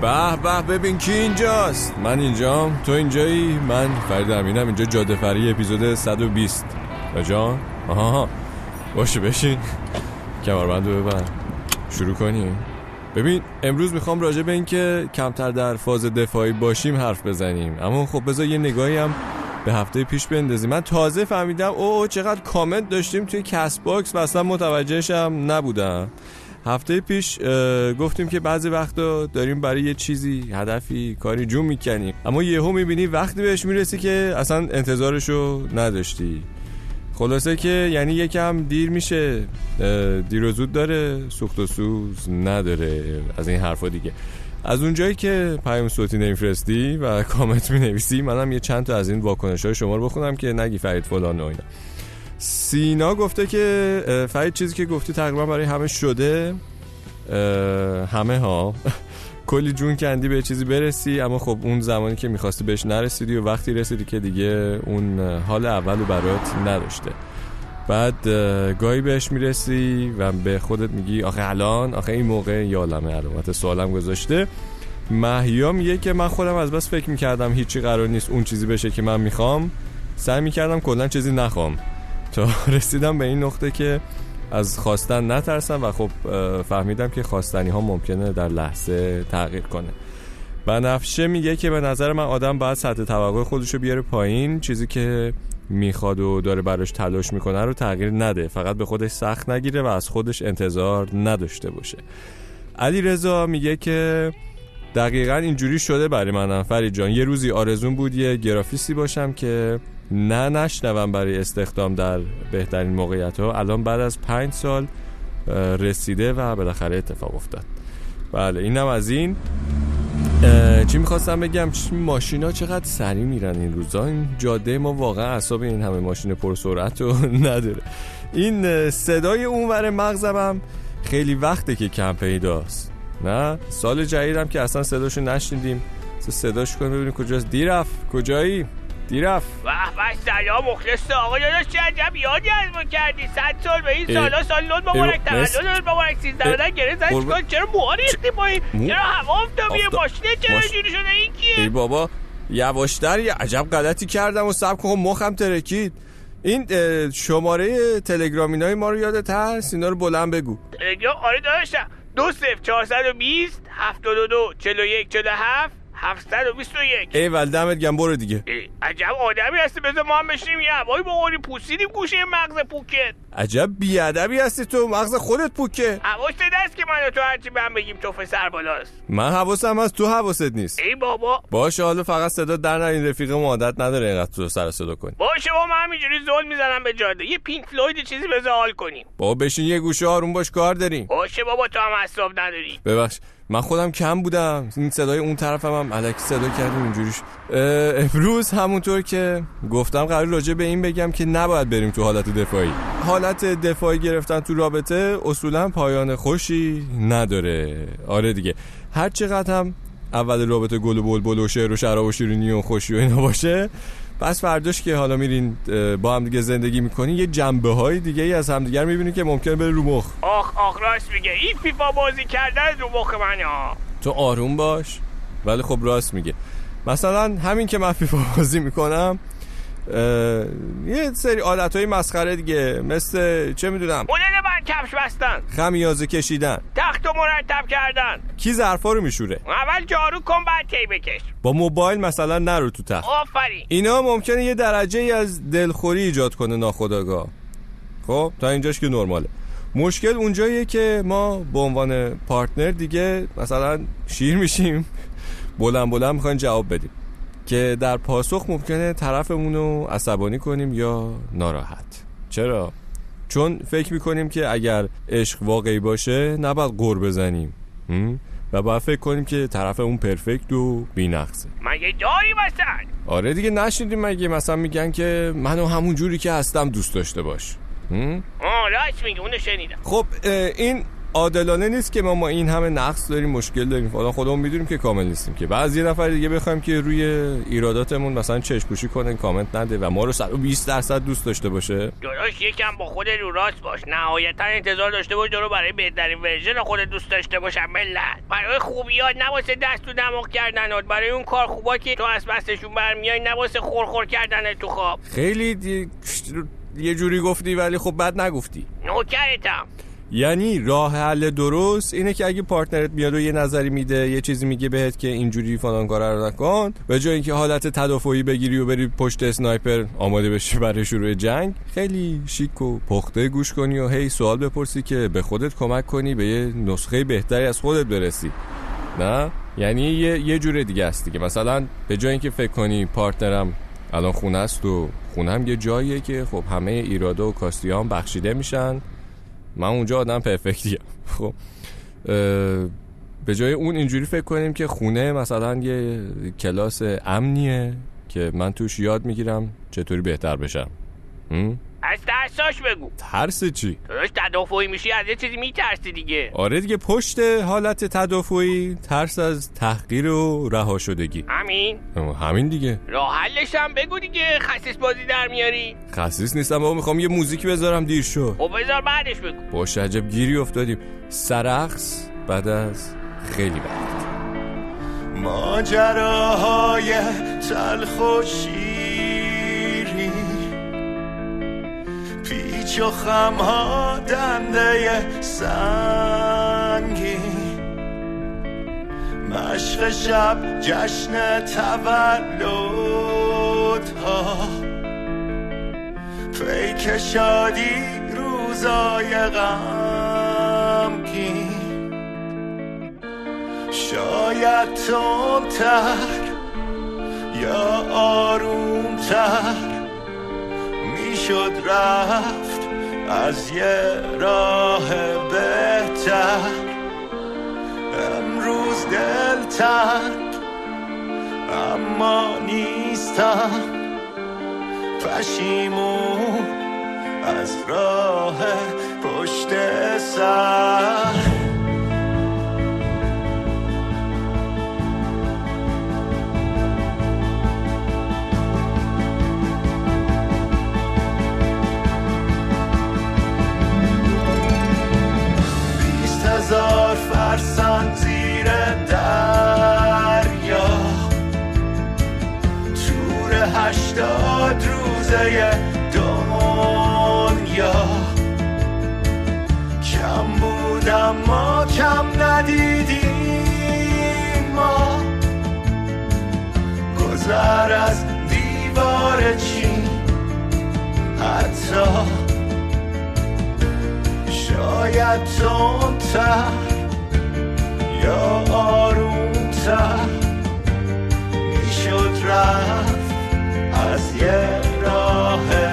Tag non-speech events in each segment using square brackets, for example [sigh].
به به ببین کی اینجاست. من اینجام تو اینجایی من فرید امینم اینجا جاده فرعی اپیزود 120 جان؟ آها باشه بشین. کمربندو ببند. شروع کنیم ببین امروز می‌خوام راجع به اینکه کمتر در فاز دفاعی باشیم حرف بزنیم. اما خب بذار یه نگاهی هم به هفته پیش بندازیم. من تازه فهمیدم اوه چقدر کامنت داشتیم توی کست باکس و اصلا متوجهشم نبودم. هفته پیش گفتیم که بعضی وقتا داریم برای یه چیزی هدفی کاری جون می‌کنیم. اما یهو می‌بینی وقتی بهش می‌رسی که اصلا انتظارشو نداشتی. خلاصه که یعنی یکم دیر میشه دیر و زود داره سوخت و سوز نداره از این حرفا دیگه. از اونجایی که پیام صوتی نمیفرستی و [laughs] کامنت می نویسی منم یه چند تا از این واکنش های شما رو بخونم که نگی فرید فلان و اینا. سینا گفته که فرید چیزی که گفتی تقریبا برای همه شده همه ها. [laughs] کلی جون کندی به چیزی برسی اما خب اون زمانی که می‌خواستی بهش نرسیدی و وقتی رسیدی که دیگه اون حال اول برات نداشته. بعد گاهی بهش می‌رسی و به خودت میگی آخه الان آخه این موقع یالمه علامت سوالم گذاشته. محیا میگه که من خودم از بس فکر می‌کردم هیچی قرار نیست اون چیزی بشه که من می‌خوام. سعی می‌کردم کلا چیزی نخوام. تا [laughs] رسیدم به این نقطه که از خواستن نترسم و خب فهمیدم که خواستنی ها ممکنه در لحظه تغییر کنه. بنفشه میگه که به نظر من آدم باید سطح توقع خودش رو بیاره پایین چیزی که می‌خواد و داره براش تلاش می‌کنه رو تغییر نده. فقط به خودش سخت نگیره و از خودش انتظار نداشته باشه. علی رضا میگه که دقیقا اینجوری شده برای من فرید جان یه روزی آرزون بود یه گرافیستی باشم که نه نشنوم برای استخدام در بهترین موقعیت ها الان بعد از پنج سال رسیده و بالاخره اتفاق افتاد. بله اینم از این. چی می‌خواستم بگم؟ ماشینا چقدر سریع میرن این روزا؟ این جاده ما واقعا اصاب این همه ماشین پرسرعت رو [laughs] نداره. این صدای اونور مغزم خیلی وقته که کم پیداست. نه؟ سال جدیدم که اصلا صداشو نشنیدیم. صداش کنیم ببینیم کجاست. دیرف کجایی؟ دیرف به به سلام مخلص آقا داداش چه عجب یادی از ما کردی؟ صد سال به این سالا سال لود مبارک تولد مبارک سیزده بدن گره زن چرا موها ریختی پایین؟ چرا هوا افتابیه ماشینه چرا جوری شده؟ این کیه؟ ای بابا یواشتر یه عجب غلطی کردم و سب کن. مخم ترکید. این شماره تلگرامینای ما رو یادت هست؟ اینا رو بلند بگو. تلگرام آره داداشم. دو صفر چهارصد و بیست هفتاد و دو چلو یک چلو هفت. 721 ای ول دمت گم برو دیگه. عجب آدمی هستی بذار ما هم بشینیم یه هوایی بخوریم پوسیدیم گوشه مغز پوکت. عجب بیادبی هستی تو مغز خودت پوکه. حواست دست که من تو هرچی بهم بگیم توف سر بالاست. من حواسم از تو حواست نیست. ای بابا. باشه حالا فقط صدا در این رفیق عادت نداره اینقدر تو سر صدا کنی باشه با من همینجوری زول می‌زنم به جاده. یه پینک فلوید چیزی بذار حال کنیم. بابا بشین یه گوشه آروم باش کار داریم. باشه بابا تو هم حساب نداری. ببخش من خودم کم بودم. این صدای اون طرفم هم علکی صدا کردیم اینجوریش. امروز همونطور که گفتم قرار راجع به این بگم که نباید بریم تو حالت دفاعی. حالت دفاعی گرفتن تو رابطه اصولا پایان خوشی نداره. آره دیگه. هر چقدر هم اول رابطه گل و بلبل و شعر و شراب و شیرینی و خوشی و اینا باشه پس فرداش که حالا میرین با هم دیگه زندگی می‌کنین یه جنبه های دیگه ای از همدیگر می‌بینین که ممکنه بره رو مخ. آخ آخ راست میگه. این فیفا بازی کردن رو مخ من ها تو آروم باش. ولی خب راست میگه. مثلا همین که من فیفا بازی می‌کنم یه سری عادت های مسخره دیگه مثل چه می‌دونم؟ مدل من کفش بستن. خمیازه کشیدن. تخت و مرتب کردن. کی ظرفا رو میشوره؟ اول جارو کن بعد تی بکش. با موبایل مثلا نرو تو تخت. آفرین. اینا ممکنه یه درجه ای از دلخوری ایجاد کنه ناخداگاه خب تا اینجاش که نرماله. مشکل اونجاییه که ما به عنوان پارتنر دیگه مثلا شیر میشیم. بلند بلند می‌خوایم جواب بدیم. که در پاسخ ممکنه طرفمون رو عصبانی کنیم یا ناراحت. چرا؟ چون فکر می‌کنیم که اگر عشق واقعی باشه نباید قور بزنیم. و باید فکر کنیم که طرف اون پرفکت و بینقصه. مگه داری مثلا آره دیگه نشنیدیم مگه؟ مثلا میگن که منو همون جوری که هستم دوست داشته باش. آه راست میگه اونو شنیدم. خب این عادلانه نیست که ما ما این همه نقص داریم مشکل داریم. حالا خودمون می‌دونیم که کامل نیستیم که. بعض یه نفر دیگه بخوایم که روی ایراداتمون مثلا چشم پوشی کنه کامنت نده و ما رو 120 درصد دوست داشته باشه. درست یکم با خود رو راست باش. نهایتا انتظار داشته باش رو برای بهترین ورژن خود دوست داشته باشم. ملت. برای خوبیات نواسه دست تو دماغ کردن. برای اون کار خوبا که تو از بستشون برمیای نواسه خورخور کردن تو خواب. خیلی دی... یه جوری گفتی ولی خب بد نگفتی. نوکرتم. یعنی راه حل درست اینه که اگه partner ت میاد و یه نظری میده یه چیزی میگه بهت که اینجوری فلان کار رو نکن به جای اینکه حالت تدافعی بگیری و بری پشت sniper آماده بشی برای شروع جنگ خیلی شیک و پخته گوش کنی و هی سوال بپرسی که به خودت کمک کنی به یه نسخه بهتری از خودت برسی. نه؟ یعنی یه, یه جور دیگه است دیگه. مثلا به جای اینکه فکر کنی partner م الان خونه است و خونم یه جاییه که خب همه ایراده و کاستیام بخشیده میشن من اونجا آدم پرفکتیم. [laughs] خب به جای اون اینجوری فکر کنیم که خونه مثلا یه کلاس امنیه که من توش یاد می‌گیرم چطوری بهتر بشم. از ترساش بگو. ترس چی؟ داشت تدافعی میشی از یه چیزی میترسی دیگه. آره دیگه پشت حالت تدافعی ترس از تحقیر و رها شدگی. همین؟ همین دیگه. راه حلش هم بگو دیگه خصیص بازی در میاری. خصیص نیستم بابا می‌خوام یه موزیکی بذارم دیر شد خب بذار بعدش بگو. باشه عجب گیری افتادیم. سرخص بعد از خیلی وقت. ماجراهای تلخ و پیچ و خمها دنده سنگی. مشق شب جشن تولد ها پیک شادی روزای غمگین. شاید تر یا آرومتر شد رفت. از یه راه بهتر. امروز دل تنگ اما نیستم. پشیمون از راه پشت سر. هشتاد روزه دنیا. کم بودم ما کم ندیدیم ما. گذر از دیوار چین حتی. شاید تندتر یا آرومتر می‌شد رفت. از یه راه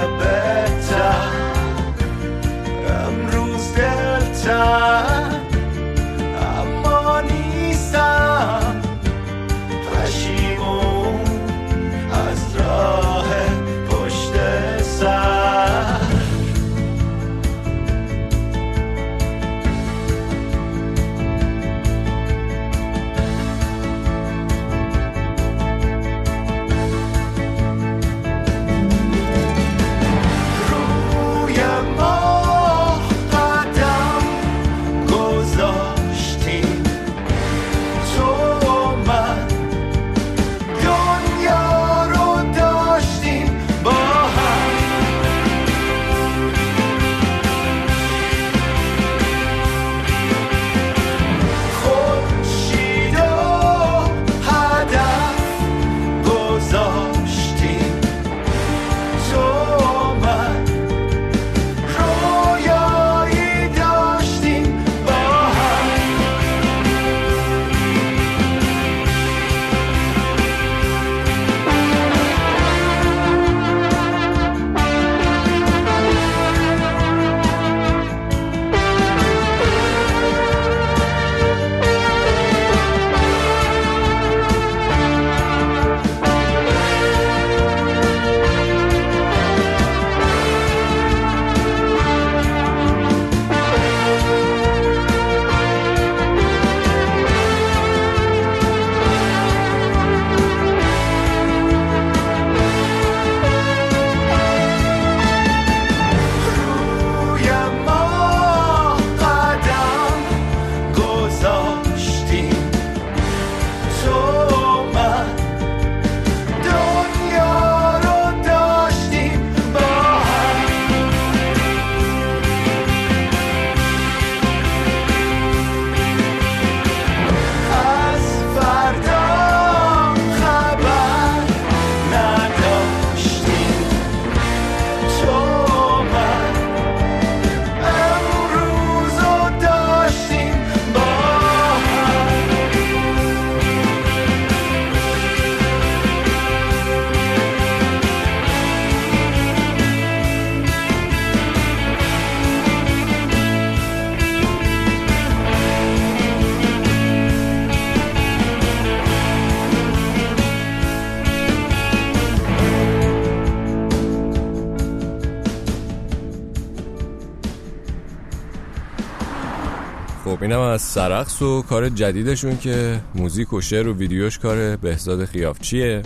اینم از سرقص و کار جدیدشون که موزیک و شعر و ویدیوش کار بهزاد خیافچیه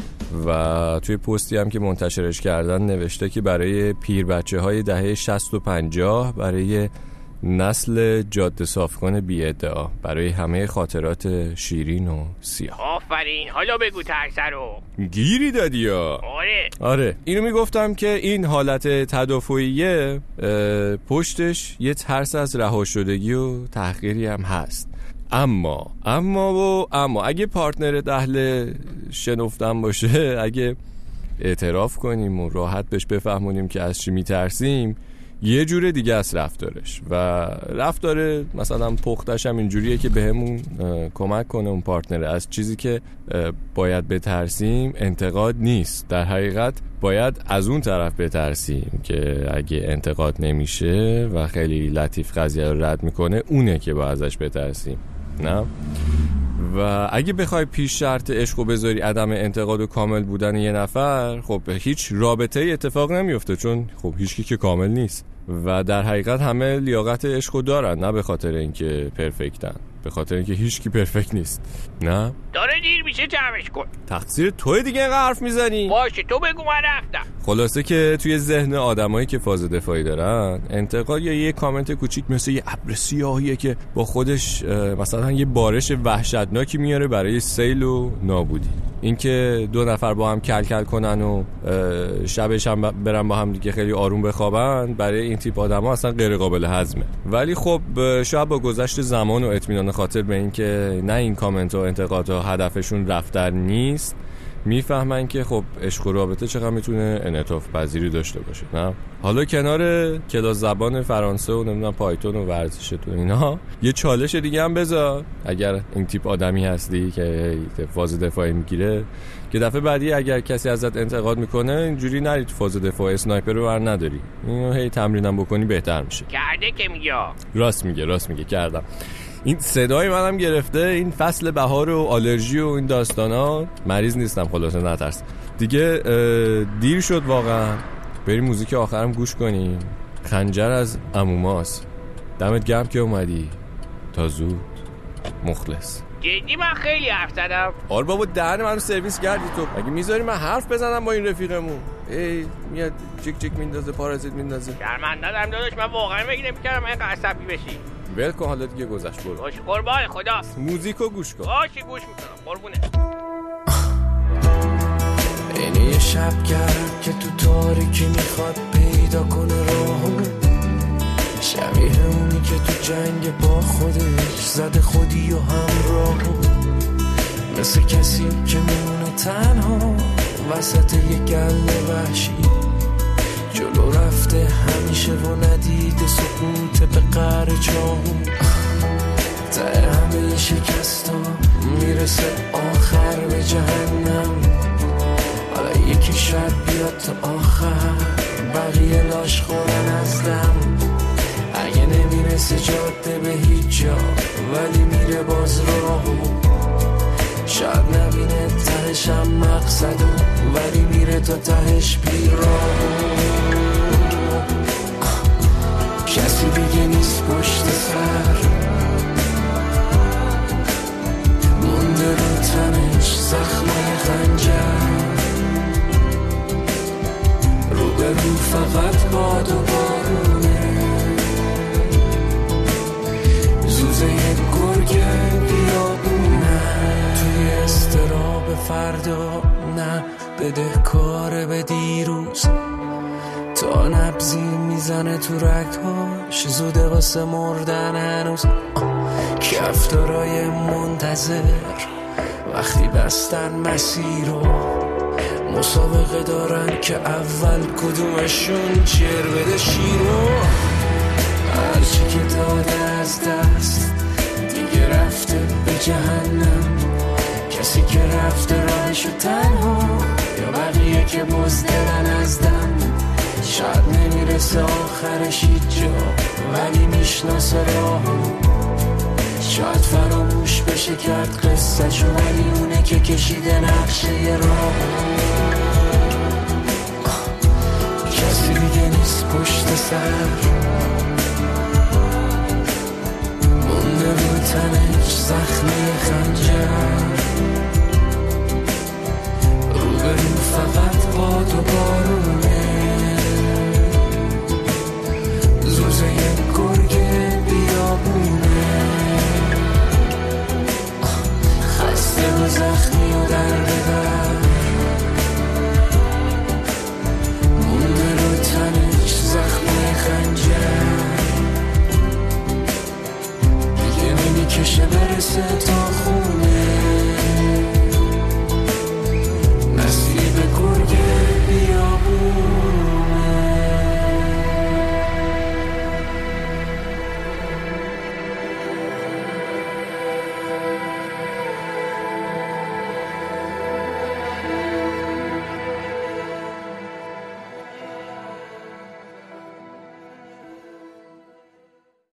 و توی پستی هم که منتشرش کردن نوشته که برای پیر بچه های دهه 60 و 50 برای نسل جاده صافکن بی ادعا برای همه خاطرات شیرین و سیاه. آفرین. حالا بگو ترسه رو. گیری دادی آره. آره. اینو می‌گفتم که این حالت تدافعیه پشتش یه ترس از رها شدگی و تحقیری هم هست. اما اما و اما اگه پارتنر اهل شنفتن باشه اگه اعتراف کنیم و راحت بهش بفهمونیم که از چی میترسیم یه جور دیگه است رفتارش و رفتار مثلا پختش هم اینجوریه که بهمون اه، کمک کنه اون پارتنر. از چیزی که باید بترسیم انتقاد نیست. در حقیقت باید از اون طرف بترسیم که اگه انتقاد نمیشه و خیلی لطیف قضیه رو رد می‌کنه اونه که باید ازش بترسیم. نه؟ و اگه بخوای پیش شرط عشق و بذاری عدم انتقاد و کامل بودن یه نفر خب هیچ رابطه ای اتفاق نمیفته چون خب هیچکی که کامل نیست. و در حقیقت همه لیاقت عشق رو دارن نه به خاطر اینکه پرفکتن به خاطر اینکه هیچکی پرفکت نیست. نه؟ داره دیر میشه جمعش کن. تقصیر توی دیگه اینقدر حرف می‌زنی. باشه تو بگو من رفتم. خلاصه که توی ذهن آدمایی که فاز دفاعی دارن انتقاد یا یه کامنت کوچیک مثل یه ابر سیاهیه که با خودش مثلا یه بارش وحشتناکی میاره برای سیل و نابودی. اینکه دو نفر با هم کل کل کنن و شبش هم برن با هم دیگه خیلی آروم بخوابن برای این تیپ آدم ها اصلا غیر قابل هضمه ولی خب شاید با گذشت زمان و اطمینان خاطر به اینکه نه این کامنت و انتقادها هدفشون رفتن نیست می‌فهمن که خب عشق و رابطه چقدر می‌تونه انعطاف پذیری داشته باشه نه؟ حالا کنار کلاس زبان فرانسه و نمی‌دونم پایتون و ورزش تو اینا یه چالش دیگه هم بذار. اگر این تیپ آدمی هستی که فاز دفاعی می‌گیره که دفعه بعدی اگر کسی ازت انتقاد می‌کنه اینجوری نری تو فاز دفاع اسنایپر رو ور نداری. اینو هی تمرینم بکنی بهتر میشه. کرده که میگه. راست میگه راست میگه کردم. این صدای منم گرفته این فصل بهار و آلرژی و این داستانا. مریض نیستم خلاصه نترس. دیگه دیر شد واقعا. بریم موزیک آخرم گوش کنیم. خنجر از اموماس دمت گرم که اومدی. تا زود. مخلص. جدی من خیلی حرف زدم. آره بابا دهن منو سرویس کردی تو. مگه می‌ذاری من حرف بزنم با این رفیقمون. ای میاد چیک چیک میندازه پارازیت میندازه. شرمنده داداش من واقعا فکر نمی‌کردم این عصبی بشی. ول کن حالا دیگه گذشت برو. باش قربان خدا موزیکو گوش کن. باشی گوش می‌کنم قربونه اینه یه شب گرم که تو تاریکی می‌خواد پیدا کنه راهو. شبیه اونی که تو جنگ با خودش زده خودی و همراهو. مثل کسی که میمونه تنها وسط یه گله وحشی. جلو رفته همیشه و ندیده سکوت به قهر چاهو ته همه شکست می‌رسه آخر به جهنم. حالا یکی شاید بیاد تا آخر. بقیه لاش خورن از دم. اگه نمی‌رسه جاده به هیچ جا ولی میره باز راهو شاید نبینه تهش هم مقصدو ولی میره تا تهش بیراهو کسی دیگه نیست پشت سر. مونده رو تنش زخمای خنجر. رو به رو فقط باد و بارونه. زوزه یه گرگ بیابونه. توی استراب فردا نه بده کار به دیروز. تا نبزی می‌زنه تو رگهاش. زوده واسه مردن هنوز. کفتارای منتظر. وقتی بستن مسیر رو. مسابقه دارن که اول کدومشون چر بده شیرو هرچی که داده از دست دیگه رفته به جهنم. کسی که رفته راهشو تنها. یا بقیه که بزدلن از دم. شاید نمی‌رسه آخرش جا ولی می‌شناسه راهو. شاید فراموش بشه کرد قصه ولی اونه که کشیده نقشه یه راه کسی دیگه نیست پشت سر. خنجر